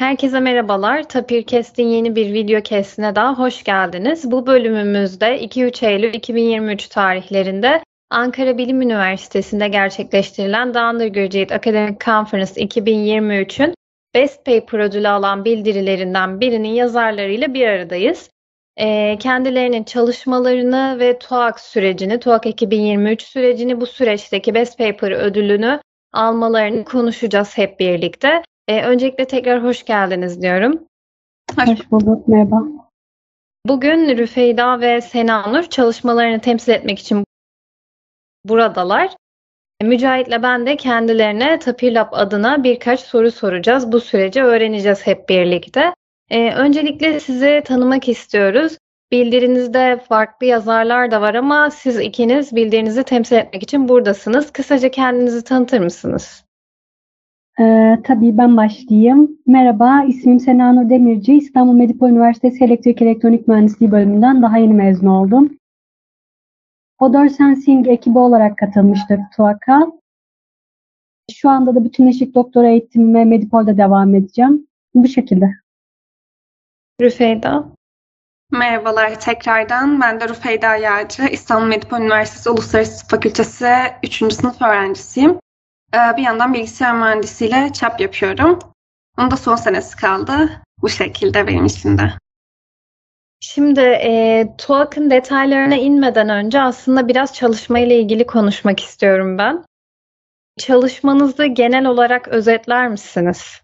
Herkese merhabalar. Tapir Kest'in yeni bir video kestine daha hoş geldiniz. Bu bölümümüzde 2-3 Eylül 2023 tarihlerinde Ankara Bilim Üniversitesi'nde gerçekleştirilen The Undergraduate Academic Conference 2023'ün Best Paper ödülü alan bildirilerinden birinin yazarlarıyla bir aradayız. Ee, kendilerinin çalışmalarını ve TUAK sürecini, TUAK 2023 sürecini, bu süreçteki Best Paper ödülünü almalarını konuşacağız hep birlikte. Ee, öncelikle tekrar hoş geldiniz diyorum. Hoş bulduk, merhaba. Bugün Rüfeyda ve Senanur çalışmalarını temsil etmek için buradalar. Mücahit'le ben de kendilerine Tapirlab adına birkaç soru soracağız. Bu süreci öğreneceğiz hep birlikte. Ee, öncelikle sizi tanımak istiyoruz. Bildirinizde farklı yazarlar da var ama siz ikiniz bildirinizi temsil etmek için buradasınız. Kısaca kendinizi tanıtır mısınız? Ee, tabii ben başlayayım. Merhaba, ismim Senanur Demirci. İstanbul Medipol Üniversitesi Elektrik Elektronik Mühendisliği bölümünden daha yeni mezun oldum. Odor Sensing ekibi olarak katılmıştık TUAK'a. Şu anda da bütünleşik doktora eğitimime Medipol'de devam edeceğim. Bu şekilde. Rüfeyda. Merhabalar tekrardan. Ben de Rüfeyda Yağcı. İstanbul Medipol Üniversitesi Uluslararası Fakültesi 3. sınıf öğrencisiyim. Ee, bir yandan bilgisayar mühendisiyle çap yapıyorum. Onun da son senesi kaldı. Bu şekilde benim için de. Şimdi e, TUAK'ın detaylarına inmeden önce aslında biraz çalışmayla ilgili konuşmak istiyorum ben. Çalışmanızı genel olarak özetler misiniz?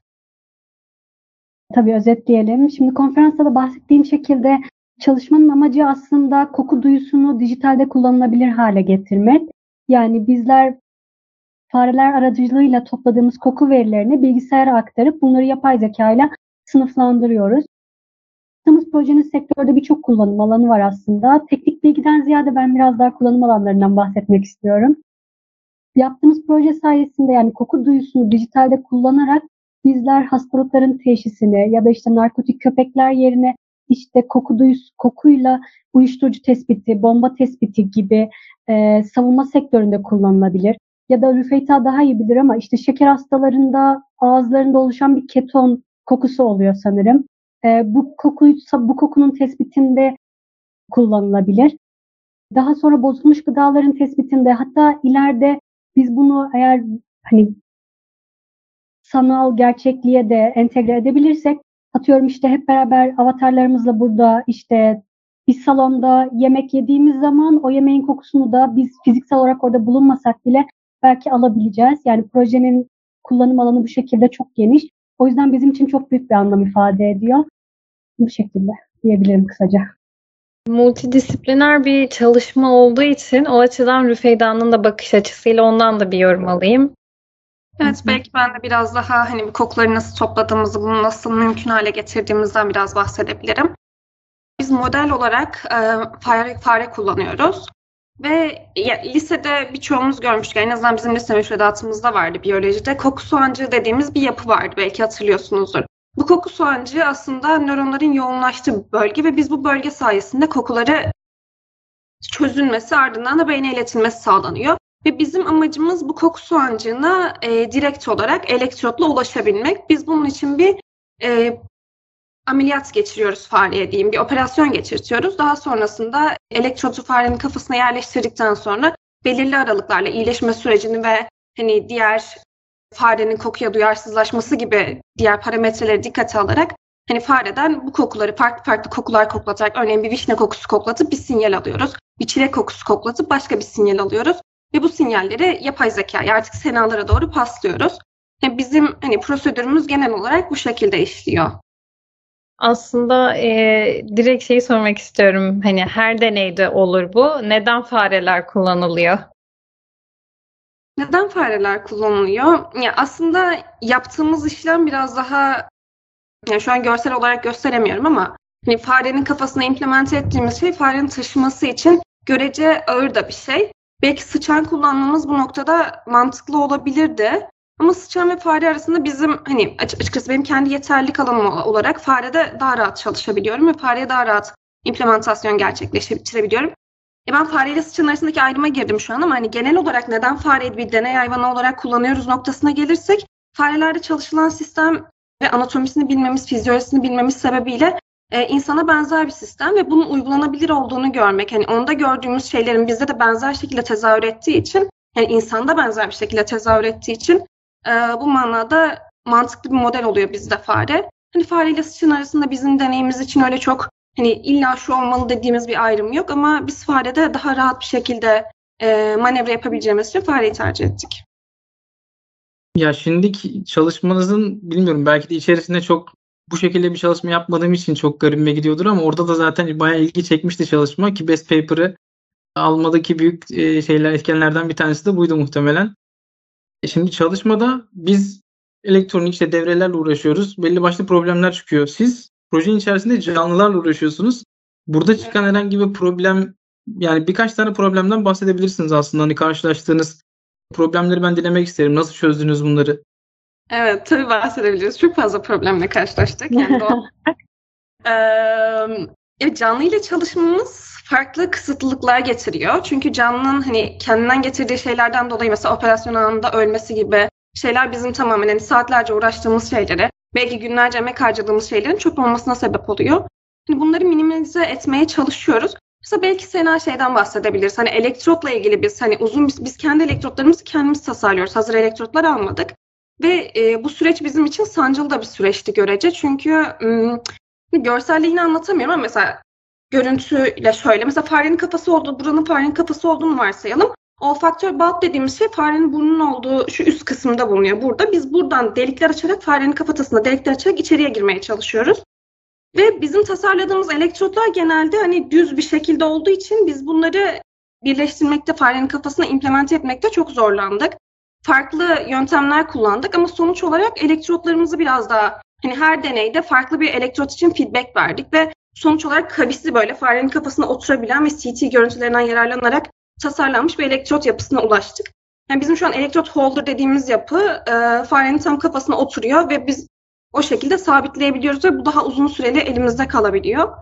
Tabii özetleyelim. Şimdi konferansta da bahsettiğim şekilde çalışmanın amacı aslında koku duyusunu dijitalde kullanılabilir hale getirmek. Yani bizler fareler aracılığıyla topladığımız koku verilerini bilgisayara aktarıp bunları yapay zeka ile sınıflandırıyoruz. Yaptığımız projenin sektörde birçok kullanım alanı var aslında. Teknik bilgiden ziyade ben biraz daha kullanım alanlarından bahsetmek istiyorum. Yaptığımız proje sayesinde yani koku duyusunu dijitalde kullanarak bizler hastalıkların teşhisini ya da işte narkotik köpekler yerine işte koku duyusu, kokuyla uyuşturucu tespiti, bomba tespiti gibi e, savunma sektöründe kullanılabilir. Ya da Rüfeyta daha iyi bilir ama işte şeker hastalarında ağızlarında oluşan bir keton kokusu oluyor sanırım. E, bu kokuyu bu kokunun tespitinde kullanılabilir. Daha sonra bozulmuş gıdaların tespitinde hatta ileride biz bunu eğer hani sanal gerçekliğe de entegre edebilirsek atıyorum işte hep beraber avatarlarımızla burada işte bir salonda yemek yediğimiz zaman o yemeğin kokusunu da biz fiziksel olarak orada bulunmasak bile belki alabileceğiz. Yani projenin kullanım alanı bu şekilde çok geniş. O yüzden bizim için çok büyük bir anlam ifade ediyor. Bu şekilde diyebilirim kısaca. Multidisipliner bir çalışma olduğu için o açıdan Rüfeyda'nın da bakış açısıyla ondan da bir yorum alayım. Evet belki ben de biraz daha hani bu kokuları nasıl topladığımızı, bunu nasıl mümkün hale getirdiğimizden biraz bahsedebilirim. Biz model olarak e, fare, fare kullanıyoruz. Ve ya, lisede birçoğumuz görmüştük. En azından bizim lise müfredatımızda vardı biyolojide. Koku soğancığı dediğimiz bir yapı vardı. Belki hatırlıyorsunuzdur. Bu koku soğancığı aslında nöronların yoğunlaştığı bölge ve biz bu bölge sayesinde kokuları çözülmesi ardından da beyne iletilmesi sağlanıyor. Ve bizim amacımız bu koku soğancığına e, direkt olarak elektrotla ulaşabilmek. Biz bunun için bir e, ameliyat geçiriyoruz fareye diyeyim. Bir operasyon geçirtiyoruz. Daha sonrasında elektrotu farenin kafasına yerleştirdikten sonra belirli aralıklarla iyileşme sürecini ve hani diğer farenin kokuya duyarsızlaşması gibi diğer parametreleri dikkate alarak hani fareden bu kokuları farklı farklı kokular koklatarak örneğin bir vişne kokusu koklatıp bir sinyal alıyoruz. Bir çilek kokusu koklatıp başka bir sinyal alıyoruz. Ve bu sinyalleri yapay zeka artık senalara doğru paslıyoruz. Yani bizim hani prosedürümüz genel olarak bu şekilde işliyor. Aslında e, direkt şeyi sormak istiyorum. Hani her deneyde olur bu. Neden fareler kullanılıyor? Neden fareler kullanılıyor? Ya aslında yaptığımız işlem biraz daha yani şu an görsel olarak gösteremiyorum ama hani farenin kafasına implemente ettiğimiz şey farenin taşıması için görece ağır da bir şey. Belki sıçan kullanmamız bu noktada mantıklı olabilirdi. Ama sıçan ve fare arasında bizim hani açıkçası benim kendi yeterlilik alanım olarak farede daha rahat çalışabiliyorum ve fareye daha rahat implementasyon gerçekleştirebiliyorum. E ben fareyle sıçan arasındaki ayrıma girdim şu an ama hani genel olarak neden fareyi bir deney hayvanı olarak kullanıyoruz noktasına gelirsek farelerde çalışılan sistem ve anatomisini bilmemiz, fizyolojisini bilmemiz sebebiyle e, insana benzer bir sistem ve bunun uygulanabilir olduğunu görmek. Hani onda gördüğümüz şeylerin bizde de benzer şekilde tezahür ettiği için, yani insanda benzer bir şekilde tezahür ettiği için e, bu manada mantıklı bir model oluyor bizde fare. Hani fare ile sıçan arasında bizim deneyimiz için öyle çok hani illa şu olmalı dediğimiz bir ayrım yok ama biz farede daha rahat bir şekilde e, manevra yapabileceğimiz için fareyi tercih ettik. Ya şimdiki çalışmanızın bilmiyorum belki de içerisinde çok bu şekilde bir çalışma yapmadığım için çok garibime gidiyordur ama orada da zaten bayağı ilgi çekmişti çalışma ki best paper'ı almadaki büyük e, şeyler etkenlerden bir tanesi de buydu muhtemelen. E şimdi çalışmada biz elektronik işte devrelerle uğraşıyoruz. Belli başlı problemler çıkıyor. Siz projenin içerisinde canlılarla uğraşıyorsunuz. Burada çıkan herhangi bir problem yani birkaç tane problemden bahsedebilirsiniz aslında. Hani karşılaştığınız problemleri ben dinlemek isterim. Nasıl çözdünüz bunları? Evet, tabii bahsedebiliriz. Çok fazla problemle karşılaştık. Yani doğal ee, canlı ile çalışmamız farklı kısıtlılıklar getiriyor. Çünkü canlının hani kendinden getirdiği şeylerden dolayı mesela operasyon anında ölmesi gibi şeyler bizim tamamen hani saatlerce uğraştığımız şeyleri, belki günlerce emek harcadığımız şeylerin çöp olmasına sebep oluyor. Hani bunları minimize etmeye çalışıyoruz. Mesela belki Sena şeyden bahsedebiliriz. Hani elektrotla ilgili biz hani uzun biz, biz kendi elektrotlarımızı kendimiz tasarlıyoruz. Hazır elektrotlar almadık. Ve e, bu süreç bizim için sancılı da bir süreçti görece. Çünkü ım, görselliğini anlatamıyorum ama mesela görüntüyle şöyle. Mesela farenin kafası olduğu, buranın farenin kafası olduğunu varsayalım. Olfaktör bulb dediğimiz şey farenin burnunun olduğu şu üst kısımda bulunuyor. Burada biz buradan delikler açarak farenin kafatasına delikler açarak içeriye girmeye çalışıyoruz. Ve bizim tasarladığımız elektrotlar genelde hani düz bir şekilde olduğu için biz bunları birleştirmekte, farenin kafasına implement etmekte çok zorlandık. Farklı yöntemler kullandık ama sonuç olarak elektrotlarımızı biraz daha hani her deneyde farklı bir elektrot için feedback verdik ve sonuç olarak kavisli böyle farenin kafasına oturabilen ve CT görüntülerinden yararlanarak tasarlanmış bir elektrot yapısına ulaştık. Yani bizim şu an elektrot holder dediğimiz yapı e, farenin tam kafasına oturuyor ve biz o şekilde sabitleyebiliyoruz ve bu daha uzun süreli elimizde kalabiliyor.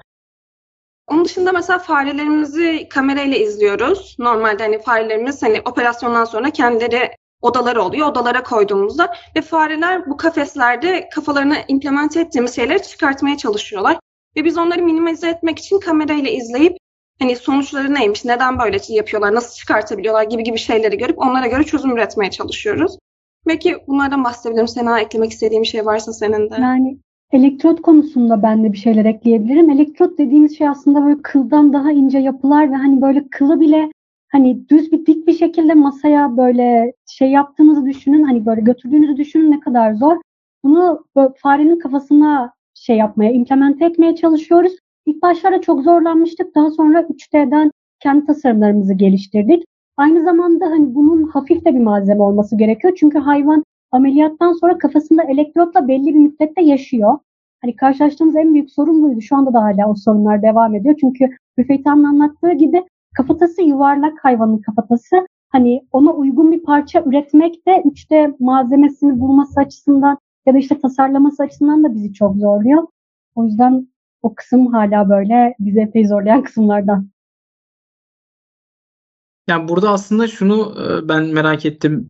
Onun dışında mesela farelerimizi kamerayla izliyoruz. Normalde hani farelerimiz hani operasyondan sonra kendileri odaları oluyor. Odalara koyduğumuzda ve fareler bu kafeslerde kafalarına implement ettiğimiz şeyleri çıkartmaya çalışıyorlar. Ve biz onları minimize etmek için kamerayla izleyip hani sonuçları neymiş, neden böyle yapıyorlar, nasıl çıkartabiliyorlar gibi gibi şeyleri görüp onlara göre çözüm üretmeye çalışıyoruz. Belki bunlardan bahsedebilirim. Sena eklemek istediğim bir şey varsa senin de. Yani elektrot konusunda ben de bir şeyler ekleyebilirim. Elektrot dediğimiz şey aslında böyle kıldan daha ince yapılar ve hani böyle kılı bile hani düz bir dik bir şekilde masaya böyle şey yaptığınızı düşünün. Hani böyle götürdüğünüzü düşünün ne kadar zor. Bunu farenin kafasına şey yapmaya, implemente etmeye çalışıyoruz. İlk başlarda çok zorlanmıştık. Daha sonra 3D'den kendi tasarımlarımızı geliştirdik. Aynı zamanda hani bunun hafif de bir malzeme olması gerekiyor. Çünkü hayvan ameliyattan sonra kafasında elektrotla belli bir müddette yaşıyor. Hani karşılaştığımız en büyük sorun buydu. Şu anda da hala o sorunlar devam ediyor. Çünkü Rüfeyt anlattığı gibi kafatası yuvarlak hayvanın kafatası. Hani ona uygun bir parça üretmek de 3D malzemesini bulması açısından ya da işte tasarlaması açısından da bizi çok zorluyor. O yüzden o kısım hala böyle bizi epey zorlayan kısımlardan. Yani burada aslında şunu e, ben merak ettim.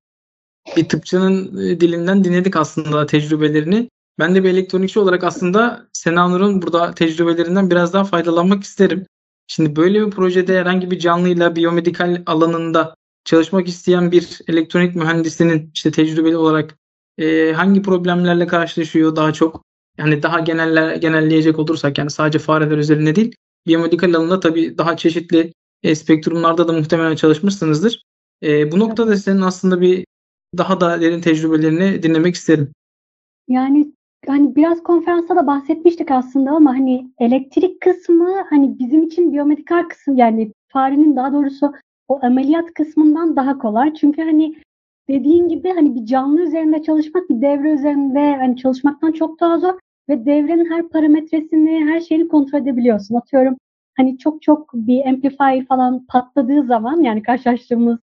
Bir tıpçının e, dilinden dinledik aslında tecrübelerini. Ben de bir elektronikçi olarak aslında Sena Nur'un burada tecrübelerinden biraz daha faydalanmak isterim. Şimdi böyle bir projede herhangi bir canlıyla biyomedikal alanında çalışmak isteyen bir elektronik mühendisinin işte tecrübeli olarak e, hangi problemlerle karşılaşıyor daha çok? Yani daha geneller, genelleyecek olursak yani sadece fareler üzerinde değil. Biyomedikal alanında tabii daha çeşitli e, spektrumlarda da muhtemelen çalışmışsınızdır. E, bu noktada senin aslında bir daha da derin tecrübelerini dinlemek isterim. Yani hani biraz konferansta da bahsetmiştik aslında ama hani elektrik kısmı hani bizim için biyomedikal kısım yani farenin daha doğrusu o ameliyat kısmından daha kolay. Çünkü hani dediğin gibi hani bir canlı üzerinde çalışmak bir devre üzerinde hani çalışmaktan çok daha zor ve devrenin her parametresini, her şeyini kontrol edebiliyorsun. Atıyorum hani çok çok bir amplifier falan patladığı zaman yani karşılaştığımız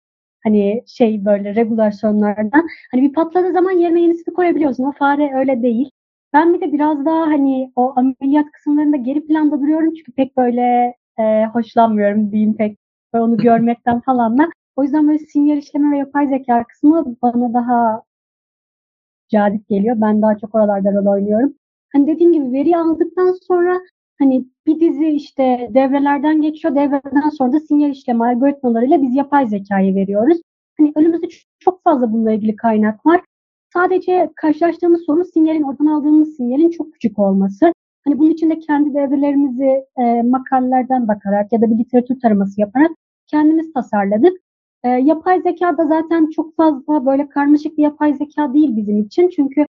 hani şey böyle regular sorunlardan hani bir patladığı zaman yerine yenisini koyabiliyorsun. O fare öyle değil. Ben bir de biraz daha hani o ameliyat kısımlarında geri planda duruyorum çünkü pek böyle e, hoşlanmıyorum diyeyim pek onu görmekten falan da. O yüzden böyle sinyal işleme ve yapay zeka kısmı bana daha cazip geliyor. Ben daha çok oralarda rol oynuyorum. Hani dediğim gibi veri aldıktan sonra hani bir dizi işte devrelerden geçiyor. Devreden sonra da sinyal işleme algoritmalarıyla biz yapay zekayı veriyoruz. Hani önümüzde çok fazla bununla ilgili kaynak var. Sadece karşılaştığımız sorun sinyalin, oradan aldığımız sinyalin çok küçük olması. Hani bunun için de kendi devrelerimizi e, makalelerden bakarak ya da bir literatür taraması yaparak kendimiz tasarladık. E, yapay zeka da zaten çok fazla böyle karmaşık bir yapay zeka değil bizim için. Çünkü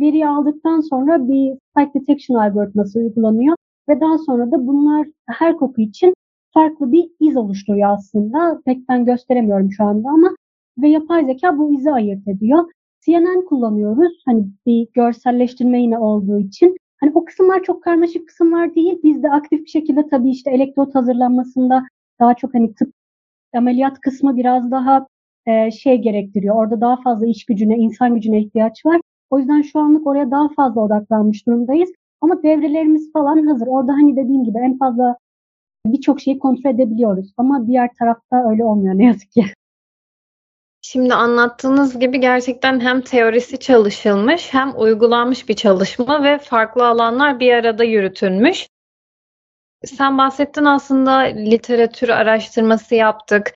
veriyi aldıktan sonra bir spike detection algoritması uygulanıyor ve daha sonra da bunlar her koku için farklı bir iz oluşturuyor aslında. Pek ben gösteremiyorum şu anda ama ve yapay zeka bu izi ayırt ediyor. CNN kullanıyoruz. Hani bir görselleştirme yine olduğu için. Hani o kısımlar çok karmaşık kısımlar değil. Biz de aktif bir şekilde tabii işte elektrot hazırlanmasında daha çok hani tıp ameliyat kısmı biraz daha e, şey gerektiriyor. Orada daha fazla iş gücüne, insan gücüne ihtiyaç var. O yüzden şu anlık oraya daha fazla odaklanmış durumdayız. Ama devrelerimiz falan hazır. Orada hani dediğim gibi en fazla birçok şeyi kontrol edebiliyoruz. Ama diğer tarafta öyle olmuyor ne yazık ki. Şimdi anlattığınız gibi gerçekten hem teorisi çalışılmış hem uygulanmış bir çalışma ve farklı alanlar bir arada yürütülmüş. Sen bahsettin aslında literatür araştırması yaptık.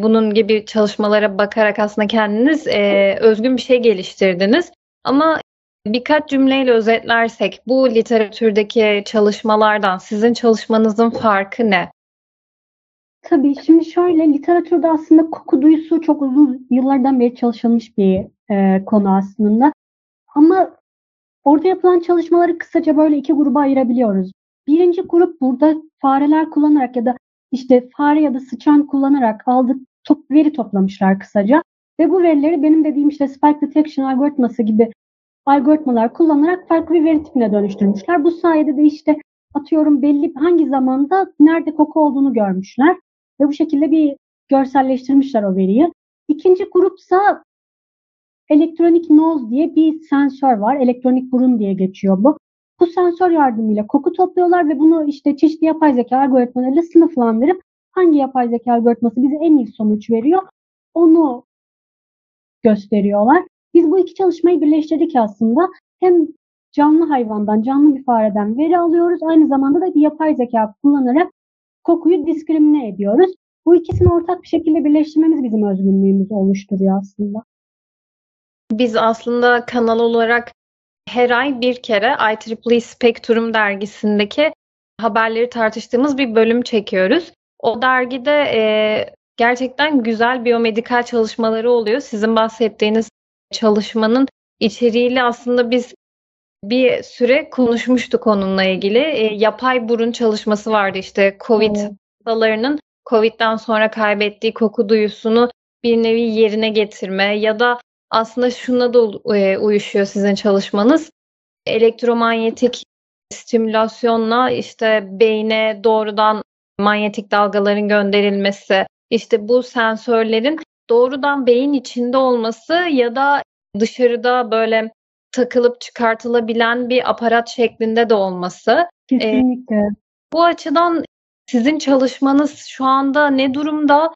Bunun gibi çalışmalara bakarak aslında kendiniz e, özgün bir şey geliştirdiniz. Ama birkaç cümleyle özetlersek bu literatürdeki çalışmalardan sizin çalışmanızın farkı ne? Tabii şimdi şöyle literatürde aslında koku duyusu çok uzun yıllardan beri çalışılmış bir e, konu aslında. Ama orada yapılan çalışmaları kısaca böyle iki gruba ayırabiliyoruz. Birinci grup burada fareler kullanarak ya da işte fare ya da sıçan kullanarak aldık top, veri toplamışlar kısaca. Ve bu verileri benim dediğim işte spike detection algoritması gibi algoritmalar kullanarak farklı bir veri tipine dönüştürmüşler. Bu sayede de işte atıyorum belli hangi zamanda nerede koku olduğunu görmüşler. Ve bu şekilde bir görselleştirmişler o veriyi. İkinci grupsa elektronik nose diye bir sensör var. Elektronik burun diye geçiyor bu. Bu sensör yardımıyla koku topluyorlar ve bunu işte çeşitli yapay zeka algoritmalarıyla sınıflandırıp hangi yapay zeka algoritması bize en iyi sonuç veriyor onu gösteriyorlar. Biz bu iki çalışmayı birleştirdik aslında. Hem canlı hayvandan, canlı bir fareden veri alıyoruz. Aynı zamanda da bir yapay zeka kullanarak kokuyu diskrimine ediyoruz. Bu ikisini ortak bir şekilde birleştirmemiz bizim özgünlüğümüzü oluşturuyor aslında. Biz aslında kanal olarak her ay bir kere IEEE Spectrum dergisindeki haberleri tartıştığımız bir bölüm çekiyoruz. O dergide e, gerçekten güzel biyomedikal çalışmaları oluyor. Sizin bahsettiğiniz çalışmanın içeriğiyle aslında biz bir süre konuşmuştuk onunla ilgili. E, yapay burun çalışması vardı işte COVID evet. hastalarının COVID'den sonra kaybettiği koku duyusunu bir nevi yerine getirme ya da aslında şuna da e, uyuşuyor sizin çalışmanız. Elektromanyetik stimülasyonla işte beyne doğrudan manyetik dalgaların gönderilmesi, işte bu sensörlerin doğrudan beyin içinde olması ya da dışarıda böyle takılıp çıkartılabilen bir aparat şeklinde de olması. Kesinlikle. Ee, bu açıdan sizin çalışmanız şu anda ne durumda?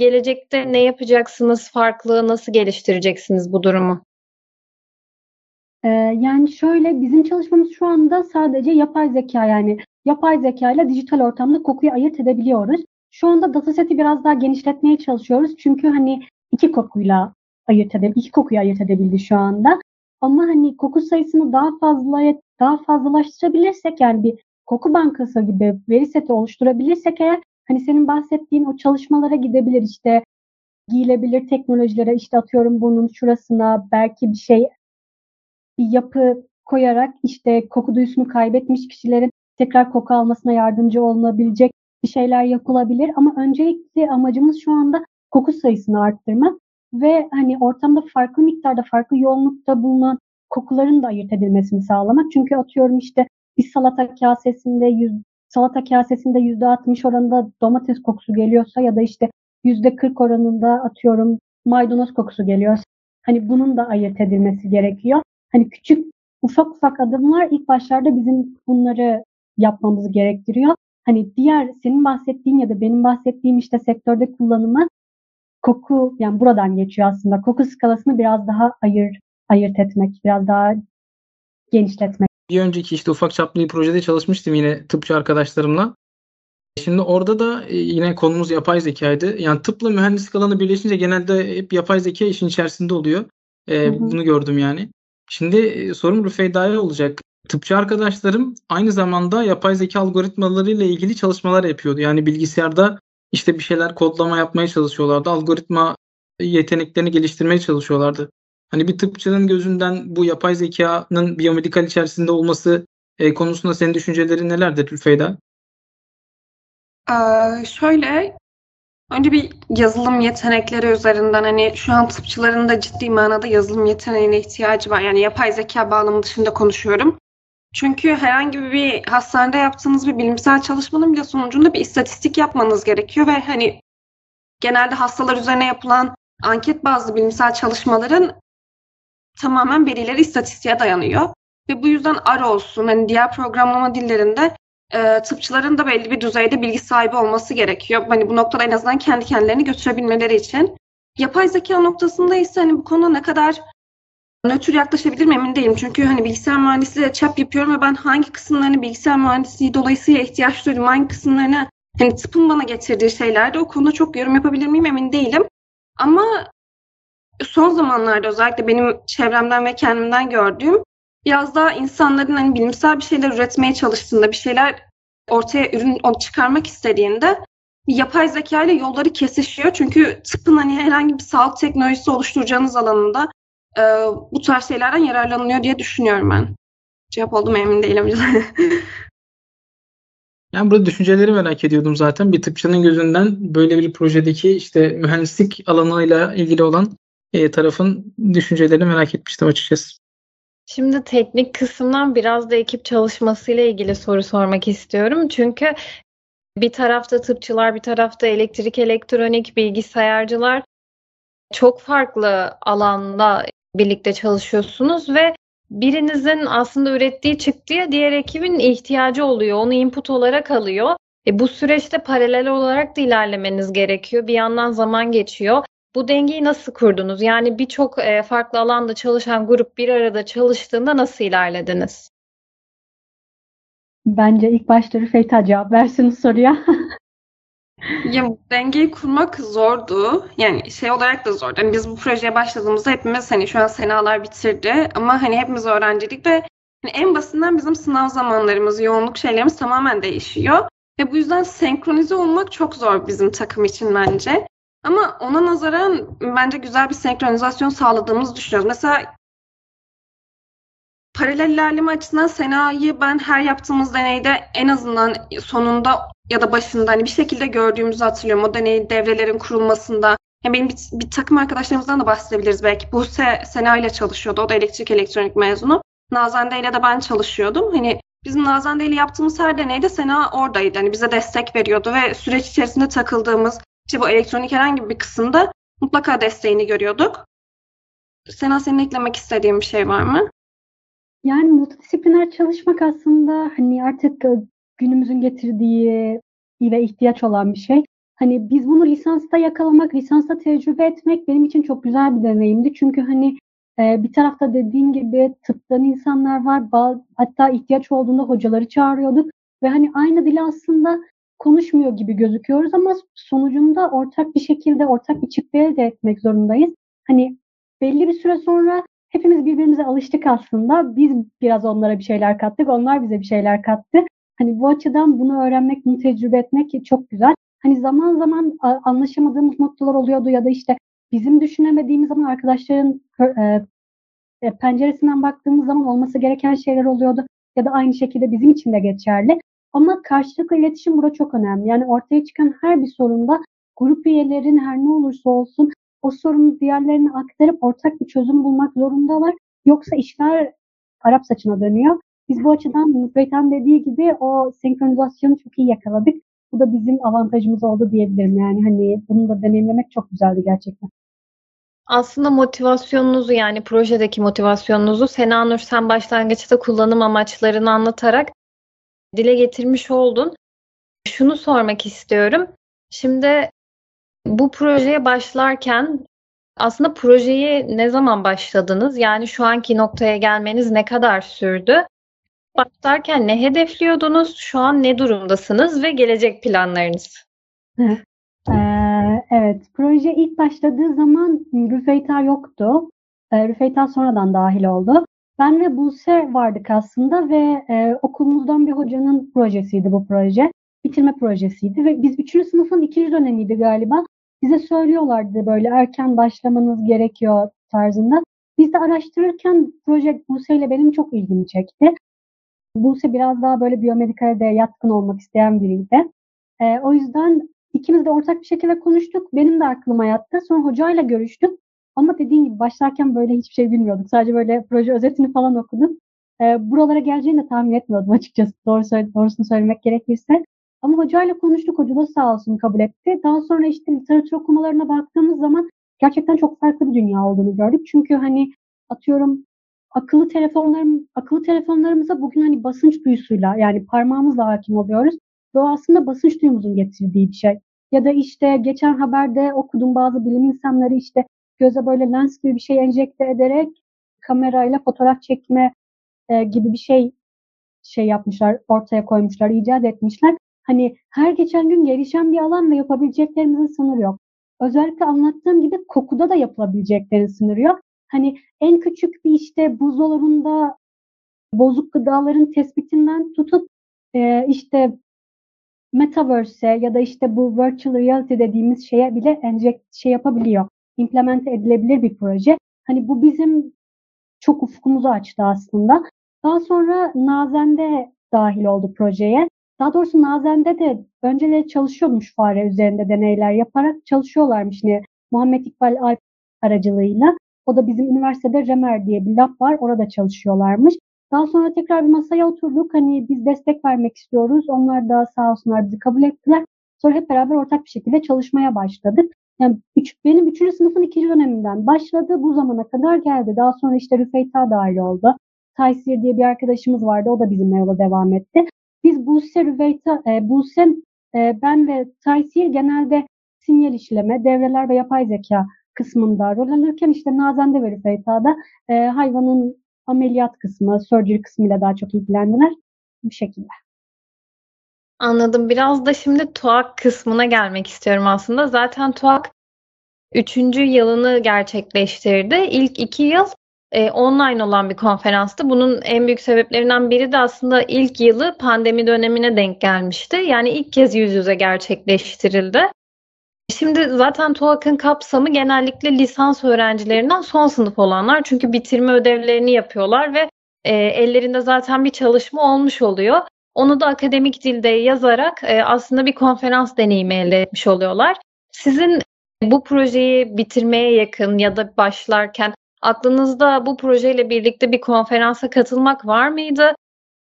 Gelecekte ne yapacaksınız? Farklı nasıl geliştireceksiniz bu durumu? Ee, yani şöyle bizim çalışmamız şu anda sadece yapay zeka yani yapay zeka ile dijital ortamda kokuyu ayırt edebiliyoruz. Şu anda dataseti biraz daha genişletmeye çalışıyoruz. Çünkü hani iki kokuyla ayırt edebildi, iki kokuyu ayırt edebildi şu anda. Ama hani koku sayısını daha fazla daha fazlalaştırabilirsek yani bir koku bankası gibi veri seti oluşturabilirsek eğer hani senin bahsettiğin o çalışmalara gidebilir işte giyilebilir teknolojilere işte atıyorum bunun şurasına belki bir şey bir yapı koyarak işte koku duyusunu kaybetmiş kişilerin tekrar koku almasına yardımcı olunabilecek bir şeyler yapılabilir ama öncelikli amacımız şu anda koku sayısını arttırmak ve hani ortamda farklı miktarda farklı yoğunlukta bulunan kokuların da ayırt edilmesini sağlamak. Çünkü atıyorum işte bir salata kasesinde yüz, salata kasesinde yüzde 60 oranında domates kokusu geliyorsa ya da işte yüzde 40 oranında atıyorum maydanoz kokusu geliyorsa hani bunun da ayırt edilmesi gerekiyor. Hani küçük ufak ufak adımlar ilk başlarda bizim bunları yapmamızı gerektiriyor. Hani diğer senin bahsettiğin ya da benim bahsettiğim işte sektörde kullanımı koku yani buradan geçiyor aslında. Koku skalasını biraz daha ayır ayırt etmek, biraz daha genişletmek. Bir önceki işte ufak çaplı bir projede çalışmıştım yine tıpçı arkadaşlarımla. Şimdi orada da e, yine konumuz yapay zekaydı. Yani tıpla mühendislik alanı birleşince genelde hep yapay zeka işin içerisinde oluyor. Ee, hı hı. Bunu gördüm yani. Şimdi e, sorum Rüfeyda'ya olacak. Tıpçı arkadaşlarım aynı zamanda yapay zeka algoritmaları ile ilgili çalışmalar yapıyordu. Yani bilgisayarda işte bir şeyler kodlama yapmaya çalışıyorlardı. Algoritma yeteneklerini geliştirmeye çalışıyorlardı. Hani bir tıpçının gözünden bu yapay zekanın biyomedikal içerisinde olması e, konusunda senin düşüncelerin nelerdir Rüfeyda? Ee, şöyle önce bir yazılım yetenekleri üzerinden hani şu an tıpçıların da ciddi manada yazılım yeteneğine ihtiyacı var. Yani yapay zeka bağlamı dışında konuşuyorum. Çünkü herhangi bir hastanede yaptığınız bir bilimsel çalışmanın bile sonucunda bir istatistik yapmanız gerekiyor ve hani genelde hastalar üzerine yapılan anket bazlı bilimsel çalışmaların tamamen verileri istatistiğe dayanıyor. Ve bu yüzden R olsun, hani diğer programlama dillerinde e, tıpçıların da belli bir düzeyde bilgi sahibi olması gerekiyor. Hani bu noktada en azından kendi kendilerini götürebilmeleri için. Yapay zeka noktasında ise hani bu konuda ne kadar nötr yaklaşabilirim emin değilim. Çünkü hani bilgisayar mühendisliği de çap yapıyorum ve ben hangi kısımlarını bilgisayar mühendisliği dolayısıyla ihtiyaç duydum, hangi kısımlarını hani tıpın bana getirdiği şeylerde o konuda çok yorum yapabilir miyim emin değilim. Ama son zamanlarda özellikle benim çevremden ve kendimden gördüğüm biraz daha insanların hani bilimsel bir şeyler üretmeye çalıştığında, bir şeyler ortaya ürün çıkarmak istediğinde yapay zeka ile yolları kesişiyor. Çünkü tıpın hani herhangi bir sağlık teknolojisi oluşturacağınız alanında e, bu tarz şeylerden yararlanılıyor diye düşünüyorum ben. Cevap oldu mu emin değilim. Yani burada düşünceleri merak ediyordum zaten. Bir tıpçının gözünden böyle bir projedeki işte mühendislik alanıyla ilgili olan e, tarafın düşüncelerini merak etmiştim açıkçası. Şimdi teknik kısımdan biraz da ekip çalışmasıyla ilgili soru sormak istiyorum. Çünkü bir tarafta tıpçılar, bir tarafta elektrik, elektronik, bilgisayarcılar çok farklı alanda birlikte çalışıyorsunuz ve birinizin aslında ürettiği çıktıya diğer ekibin ihtiyacı oluyor. Onu input olarak alıyor. E bu süreçte paralel olarak da ilerlemeniz gerekiyor. Bir yandan zaman geçiyor. Bu dengeyi nasıl kurdunuz? Yani birçok e, farklı alanda çalışan grup bir arada çalıştığında nasıl ilerlediniz? Bence ilk başta Rüfeyta cevap versin soruya. ya dengeyi kurmak zordu. Yani şey olarak da zordu. Hani biz bu projeye başladığımızda hepimiz hani şu an senalar bitirdi ama hani hepimiz öğrencilik ve hani en basitinden bizim sınav zamanlarımız, yoğunluk şeylerimiz tamamen değişiyor. Ve bu yüzden senkronize olmak çok zor bizim takım için bence. Ama ona nazaran bence güzel bir senkronizasyon sağladığımızı düşünüyoruz. Mesela paralel ilerleme açısından Sena'yı ben her yaptığımız deneyde en azından sonunda ya da başında hani bir şekilde gördüğümüzü hatırlıyorum. O deney devrelerin kurulmasında. Yani benim bir, bir takım arkadaşlarımızdan da bahsedebiliriz belki. Bu Se, Sena ile çalışıyordu. O da elektrik elektronik mezunu. Nazande ile de ben çalışıyordum. Hani bizim Nazande ile yaptığımız her deneyde Sena oradaydı. Hani bize destek veriyordu ve süreç içerisinde takıldığımız işte bu elektronik herhangi bir kısımda mutlaka desteğini görüyorduk. Sena senin eklemek istediğin bir şey var mı? Yani multidisipliner çalışmak aslında hani artık günümüzün getirdiği ve ihtiyaç olan bir şey. Hani biz bunu lisansta yakalamak, lisansta tecrübe etmek benim için çok güzel bir deneyimdi. Çünkü hani e, bir tarafta dediğin gibi tıptan insanlar var. Hatta ihtiyaç olduğunda hocaları çağırıyorduk. Ve hani aynı dili aslında konuşmuyor gibi gözüküyoruz ama sonucunda ortak bir şekilde ortak bir çıktı elde etmek zorundayız. Hani belli bir süre sonra hepimiz birbirimize alıştık aslında. Biz biraz onlara bir şeyler kattık, onlar bize bir şeyler kattı. Hani bu açıdan bunu öğrenmek, bunu tecrübe etmek çok güzel. Hani zaman zaman anlaşamadığımız noktalar oluyordu ya da işte bizim düşünemediğimiz zaman arkadaşların e, e, penceresinden baktığımız zaman olması gereken şeyler oluyordu. Ya da aynı şekilde bizim için de geçerli. Ama karşılıklı iletişim burada çok önemli. Yani ortaya çıkan her bir sorunda grup üyelerin her ne olursa olsun o sorunu diğerlerine aktarıp ortak bir çözüm bulmak zorundalar. Yoksa işler Arap saçına dönüyor. Biz bu açıdan Mübeyten dediği gibi o senkronizasyonu çok iyi yakaladık. Bu da bizim avantajımız oldu diyebilirim. Yani hani bunu da deneyimlemek çok güzeldi gerçekten. Aslında motivasyonunuzu yani projedeki motivasyonunuzu Sena Nur sen başlangıçta kullanım amaçlarını anlatarak dile getirmiş oldun. Şunu sormak istiyorum. Şimdi bu projeye başlarken aslında projeyi ne zaman başladınız? Yani şu anki noktaya gelmeniz ne kadar sürdü? Başlarken ne hedefliyordunuz? Şu an ne durumdasınız ve gelecek planlarınız? Ee, evet, proje ilk başladığı zaman Rüfeyta yoktu. Ee, Rüfeyta sonradan dahil oldu. Ben ve Buse vardık aslında ve e, okulumuzdan bir hocanın projesiydi bu proje. Bitirme projesiydi ve biz 3. sınıfın ikinci dönemiydi galiba. Bize söylüyorlardı böyle erken başlamanız gerekiyor tarzında. Biz de araştırırken proje Buse ile benim çok ilgimi çekti. Buse biraz daha böyle biyomedikale de yatkın olmak isteyen biriydi. E, o yüzden ikimiz de ortak bir şekilde konuştuk. Benim de aklıma yattı. Sonra hocayla görüştük. Ama dediğim gibi başlarken böyle hiçbir şey bilmiyorduk. Sadece böyle proje özetini falan okudum. E, buralara geleceğini de tahmin etmiyordum açıkçası doğru söyle, doğrusunu söylemek gerekirse. Ama hocayla konuştuk. Hoca da sağ olsun kabul etti. Daha sonra işte literatür okumalarına baktığımız zaman gerçekten çok farklı bir dünya olduğunu gördük. Çünkü hani atıyorum akıllı telefonlarım akıllı telefonlarımıza bugün hani basınç duyusuyla yani parmağımızla hakim oluyoruz. Ve o aslında basınç duyumuzun getirdiği bir şey. Ya da işte geçen haberde okudum bazı bilim insanları işte göze böyle lens gibi bir şey enjekte ederek kamerayla fotoğraf çekme e, gibi bir şey şey yapmışlar, ortaya koymuşlar, icat etmişler. Hani her geçen gün gelişen bir alan ve yapabileceklerimizin sınırı yok. Özellikle anlattığım gibi kokuda da yapılabileceklerin sınırı yok. Hani en küçük bir işte buzdolabında bozuk gıdaların tespitinden tutup e, işte Metaverse'e ya da işte bu virtual reality dediğimiz şeye bile enject şey yapabiliyor. İmplemente edilebilir bir proje. Hani bu bizim çok ufkumuzu açtı aslında. Daha sonra Nazen'de dahil oldu projeye. Daha doğrusu Nazen'de de önceleri çalışıyormuş fare üzerinde deneyler yaparak çalışıyorlarmış yine Muhammed İkbal Alp aracılığıyla. O da bizim üniversitede REMER diye bir lab var. Orada çalışıyorlarmış. Daha sonra tekrar bir masaya oturduk. Hani biz destek vermek istiyoruz. Onlar da sağ olsunlar bizi kabul ettiler. Sonra hep beraber ortak bir şekilde çalışmaya başladık. Yani üç, benim üçüncü sınıfın ikinci döneminden başladı. Bu zamana kadar geldi. Daha sonra işte Rüfeyta dahil oldu. Taysir diye bir arkadaşımız vardı. O da bizimle yola devam etti. Biz Buse, Rüfeyta, e, Buse, e, ben ve Taysir genelde sinyal işleme, devreler ve yapay zeka kısmında rol alırken işte Nazen'de ve Rüfeyta'da e, hayvanın ameliyat kısmı, surgery kısmıyla daha çok ilgilendiler. Bu şekilde. Anladım. Biraz da şimdi TUAK kısmına gelmek istiyorum aslında. Zaten TUAK üçüncü yılını gerçekleştirdi. İlk iki yıl e, online olan bir konferanstı. Bunun en büyük sebeplerinden biri de aslında ilk yılı pandemi dönemine denk gelmişti. Yani ilk kez yüz yüze gerçekleştirildi. Şimdi zaten TUAK'ın kapsamı genellikle lisans öğrencilerinden son sınıf olanlar. Çünkü bitirme ödevlerini yapıyorlar ve e, ellerinde zaten bir çalışma olmuş oluyor. Onu da akademik dilde yazarak e, aslında bir konferans deneyimi elde etmiş oluyorlar. Sizin bu projeyi bitirmeye yakın ya da başlarken aklınızda bu projeyle birlikte bir konferansa katılmak var mıydı?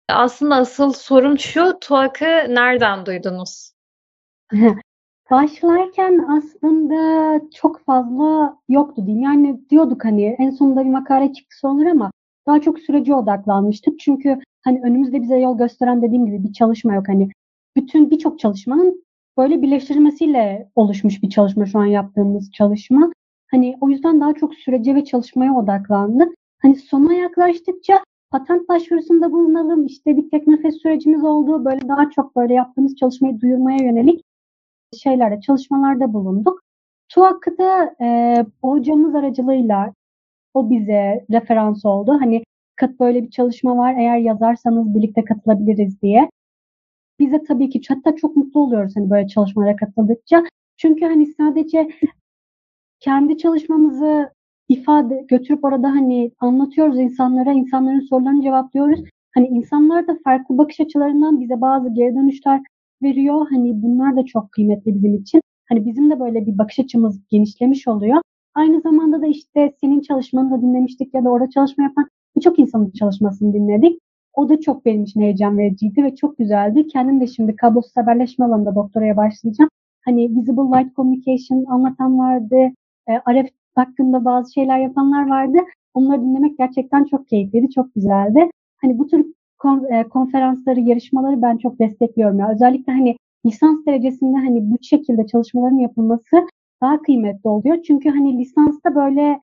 Aslında asıl sorum şu, TUAK'ı nereden duydunuz? Başlarken aslında çok fazla yoktu diyeyim. Yani diyorduk hani en sonunda bir makale çıktısı olur ama daha çok sürece odaklanmıştık. Çünkü hani önümüzde bize yol gösteren dediğim gibi bir çalışma yok. Hani bütün birçok çalışmanın böyle birleştirilmesiyle oluşmuş bir çalışma şu an yaptığımız çalışma. Hani o yüzden daha çok sürece ve çalışmaya odaklandık. Hani sona yaklaştıkça patent başvurusunda bulunalım, işte bir tek nefes sürecimiz oldu. Böyle daha çok böyle yaptığımız çalışmayı duyurmaya yönelik şeylerde, çalışmalarda bulunduk. TUAK'ta e, hocamız aracılığıyla o bize referans oldu. Hani kat böyle bir çalışma var eğer yazarsanız birlikte katılabiliriz diye. Biz de tabii ki hatta çok mutlu oluyoruz hani böyle çalışmalara katıldıkça. Çünkü hani sadece kendi çalışmamızı ifade götürüp orada hani anlatıyoruz insanlara, insanların sorularını cevaplıyoruz. Hani insanlar da farklı bakış açılarından bize bazı geri dönüşler veriyor. Hani bunlar da çok kıymetli bizim için. Hani bizim de böyle bir bakış açımız genişlemiş oluyor. Aynı zamanda da işte senin çalışmanı da dinlemiştik ya da orada çalışma yapan birçok insanın çalışmasını dinledik. O da çok benim için heyecan vericiydi ve çok güzeldi. Kendim de şimdi kablosuz haberleşme alanında doktoraya başlayacağım. Hani Visible Light Communication anlatan vardı. E, RF hakkında bazı şeyler yapanlar vardı. Onları dinlemek gerçekten çok keyifliydi, çok güzeldi. Hani bu tür e, konferansları, yarışmaları ben çok destekliyorum. Ya. Özellikle hani lisans derecesinde hani bu şekilde çalışmaların yapılması daha kıymetli oluyor. Çünkü hani lisansta böyle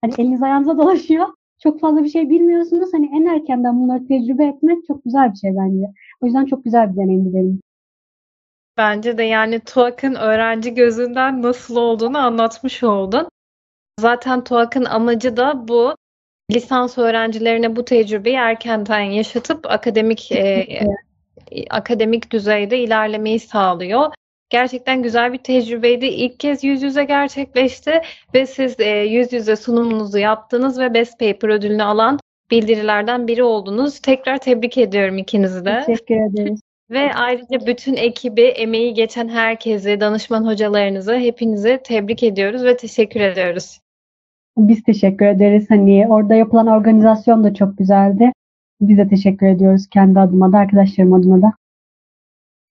hani eliniz ayağınıza dolaşıyor. Çok fazla bir şey bilmiyorsunuz. Hani en erkenden bunları tecrübe etmek çok güzel bir şey bence. O yüzden çok güzel bir deneyimdi benim. Bence de yani TUAK'ın öğrenci gözünden nasıl olduğunu anlatmış oldun. Zaten TUAK'ın amacı da bu. Lisans öğrencilerine bu tecrübeyi erkenden yaşatıp akademik e, akademik düzeyde ilerlemeyi sağlıyor. Gerçekten güzel bir tecrübeydi. İlk kez yüz yüze gerçekleşti ve siz e, yüz yüze sunumunuzu yaptınız ve Best Paper ödülünü alan bildirilerden biri oldunuz. Tekrar tebrik ediyorum ikinizi de. Teşekkür ederiz. Ve ayrıca bütün ekibi, emeği geçen herkesi, danışman hocalarınızı, hepinizi tebrik ediyoruz ve teşekkür ediyoruz. Biz teşekkür ederiz. Hani orada yapılan organizasyon da çok güzeldi. Biz de teşekkür ediyoruz kendi adıma da, arkadaşlarım adına da.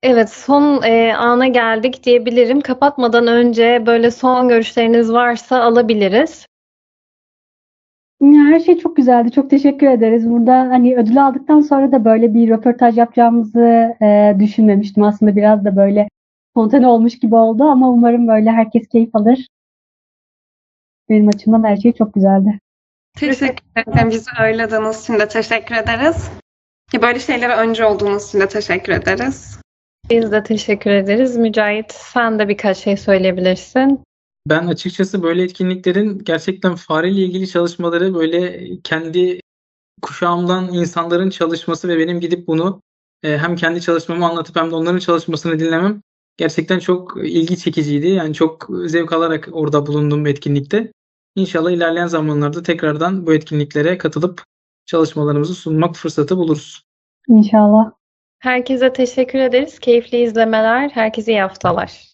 Evet, son e, ana geldik diyebilirim. Kapatmadan önce böyle son görüşleriniz varsa alabiliriz. Her şey çok güzeldi. Çok teşekkür ederiz. Burada hani ödül aldıktan sonra da böyle bir röportaj yapacağımızı e, düşünmemiştim. Aslında biraz da böyle spontane olmuş gibi oldu ama umarım böyle herkes keyif alır. Benim açımdan her şey çok güzeldi. Teşekkür ederim. Bizi ağırladığınız için de teşekkür ederiz. Böyle şeylere önce olduğunuz için de teşekkür ederiz. Biz de teşekkür ederiz. Mücahit, sen de birkaç şey söyleyebilirsin. Ben açıkçası böyle etkinliklerin gerçekten fareyle ilgili çalışmaları böyle kendi kuşağımdan insanların çalışması ve benim gidip bunu e, hem kendi çalışmamı anlatıp hem de onların çalışmasını dinlemem gerçekten çok ilgi çekiciydi. Yani çok zevk alarak orada bulundum bu etkinlikte. İnşallah ilerleyen zamanlarda tekrardan bu etkinliklere katılıp çalışmalarımızı sunmak fırsatı buluruz. İnşallah. Herkese teşekkür ederiz. Keyifli izlemeler. Herkese iyi haftalar.